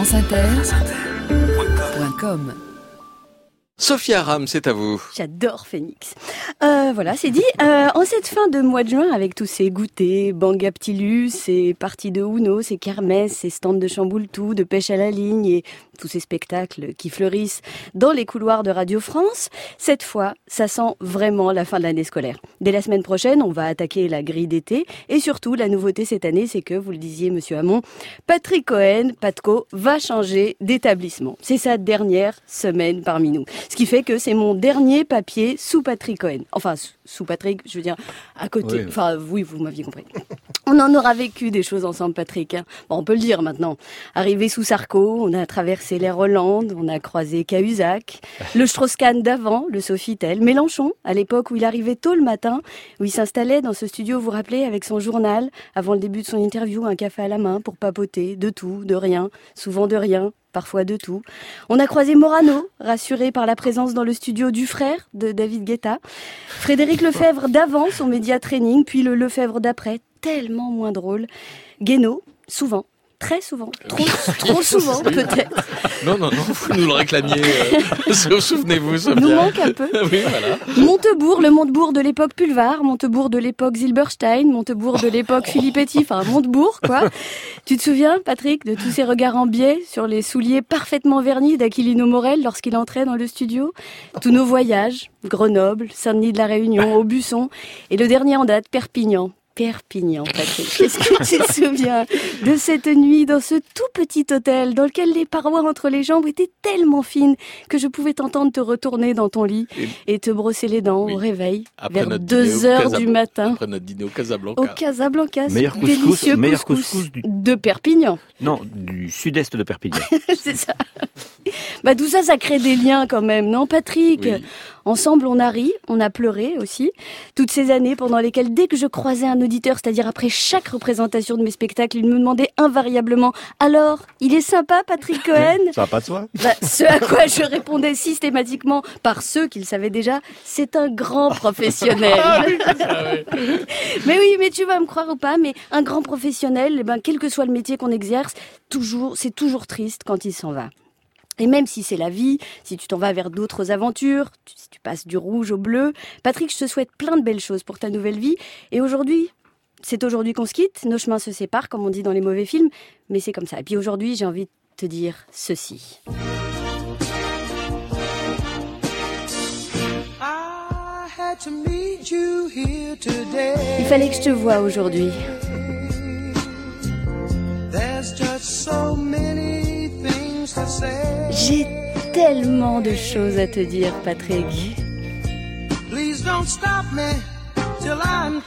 franceinter.com Sophia Ram, c'est à vous. J'adore Phoenix. Euh, voilà, c'est dit. Euh, en cette fin de mois de juin, avec tous ces goûters, bangaptilus, ces parties de Uno, ces kermesses, ces stands de chamboule-tout, de pêche à la ligne et tous ces spectacles qui fleurissent dans les couloirs de Radio France, cette fois, ça sent vraiment la fin de l'année scolaire. Dès la semaine prochaine, on va attaquer la grille d'été et surtout, la nouveauté cette année, c'est que, vous le disiez, Monsieur Hamon, Patrick Cohen, Patco, va changer d'établissement. C'est sa dernière semaine parmi nous. Ce qui fait que c'est mon dernier papier sous Patrick Cohen. Enfin, sous Patrick, je veux dire, à côté. Enfin, oui, vous m'aviez compris. On en aura vécu des choses ensemble, Patrick. Hein. Bon, on peut le dire maintenant. Arrivé sous Sarko, on a traversé les Hollande, on a croisé Cahuzac, le Strauss-Kahn d'avant, le Sofitel, Mélenchon, à l'époque où il arrivait tôt le matin, où il s'installait dans ce studio, vous vous rappelez, avec son journal, avant le début de son interview, un café à la main pour papoter de tout, de rien, souvent de rien, parfois de tout. On a croisé Morano, rassuré par la présence dans le studio du frère de David Guetta. Frédéric Lefebvre d'avant, son média training, puis le Lefebvre d'après, tellement moins drôle. Guénaud, souvent, très souvent, trop, trop souvent peut-être. Non, non, non, vous nous le réclamiez, euh, souvenez-vous, ça Nous manque un peu. oui, voilà. Montebourg, le Montebourg de l'époque Pulvar, Montebourg de l'époque Zilberstein, Montebourg de l'époque Filippetti, enfin Montebourg, quoi. Tu te souviens, Patrick, de tous ces regards en biais sur les souliers parfaitement vernis d'Aquilino Morel lorsqu'il entrait dans le studio? Tous nos voyages, Grenoble, Saint-Denis de la Réunion, Aubusson, et le dernier en date, Perpignan. Perpignan, Patrick. Est-ce que tu te souviens de cette nuit dans ce tout petit hôtel dans lequel les parois entre les jambes étaient tellement fines que je pouvais t'entendre te retourner dans ton lit et, te brosser les dents au réveil vers 2 heures du matin. Après notre dîner au Casablanca. Au Casablanca, meilleur couscous, meilleur couscous, de Perpignan. Non, du sud-est de Perpignan. C'est ça. Bah tout ça, ça crée des liens quand même, non, Patrick Ensemble, on a ri, on a pleuré aussi. Toutes ces années pendant lesquelles, dès que je croisais un auditeur, c'est-à-dire après chaque représentation de mes spectacles, il me demandait invariablement Alors, il est sympa, Patrick Cohen? Ça va pas de soi bah, Ce à quoi je répondais systématiquement par ceux qu'il savait déjà C'est un grand professionnel. Ah mais oui, mais tu vas me croire ou pas, mais un grand professionnel, eh ben, quel que soit le métier qu'on exerce, toujours, c'est toujours triste quand il s'en va. Et même si c'est la vie, si tu t'en vas vers d'autres aventures, si tu passes du rouge au bleu, Patrick, je te souhaite plein de belles choses pour ta nouvelle vie. Et aujourd'hui, c'est aujourd'hui qu'on se quitte, nos chemins se séparent, comme on dit dans les mauvais films, mais c'est comme ça. Et puis aujourd'hui, j'ai envie de te dire ceci. Il fallait que je te voie aujourd'hui. J'ai tellement de choses à te dire, Patrick.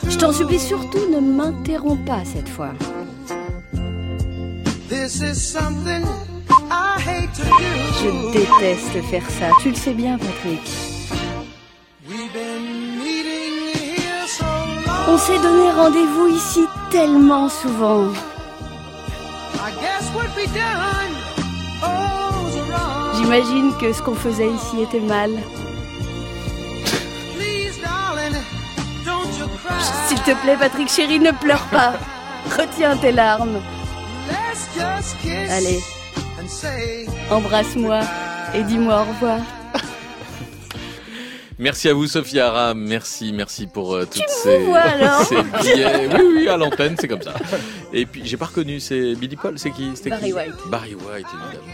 Je t'en supplie surtout, ne m'interromps pas cette fois. Je déteste faire ça. Tu le sais bien, Patrick. On s'est donné rendez-vous ici tellement souvent. J'imagine que ce qu'on faisait ici était mal. S'il te plaît, Patrick chéri, ne pleure pas. Retiens tes larmes. Allez, embrasse-moi et dis-moi au revoir. Merci à vous, Sophia Aram. Merci, merci pour euh, toutes tu ces, alors billets. Oui, oui, à l'antenne, c'est comme ça. Et puis, j'ai pas reconnu, c'est Billy Paul, c'est qui? Barry White. Barry White, évidemment.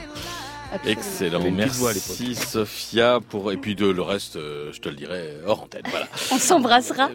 Excellent, merci Sophia pour et puis de le reste, euh, je te le dirai hors antenne. Voilà. On s'embrassera.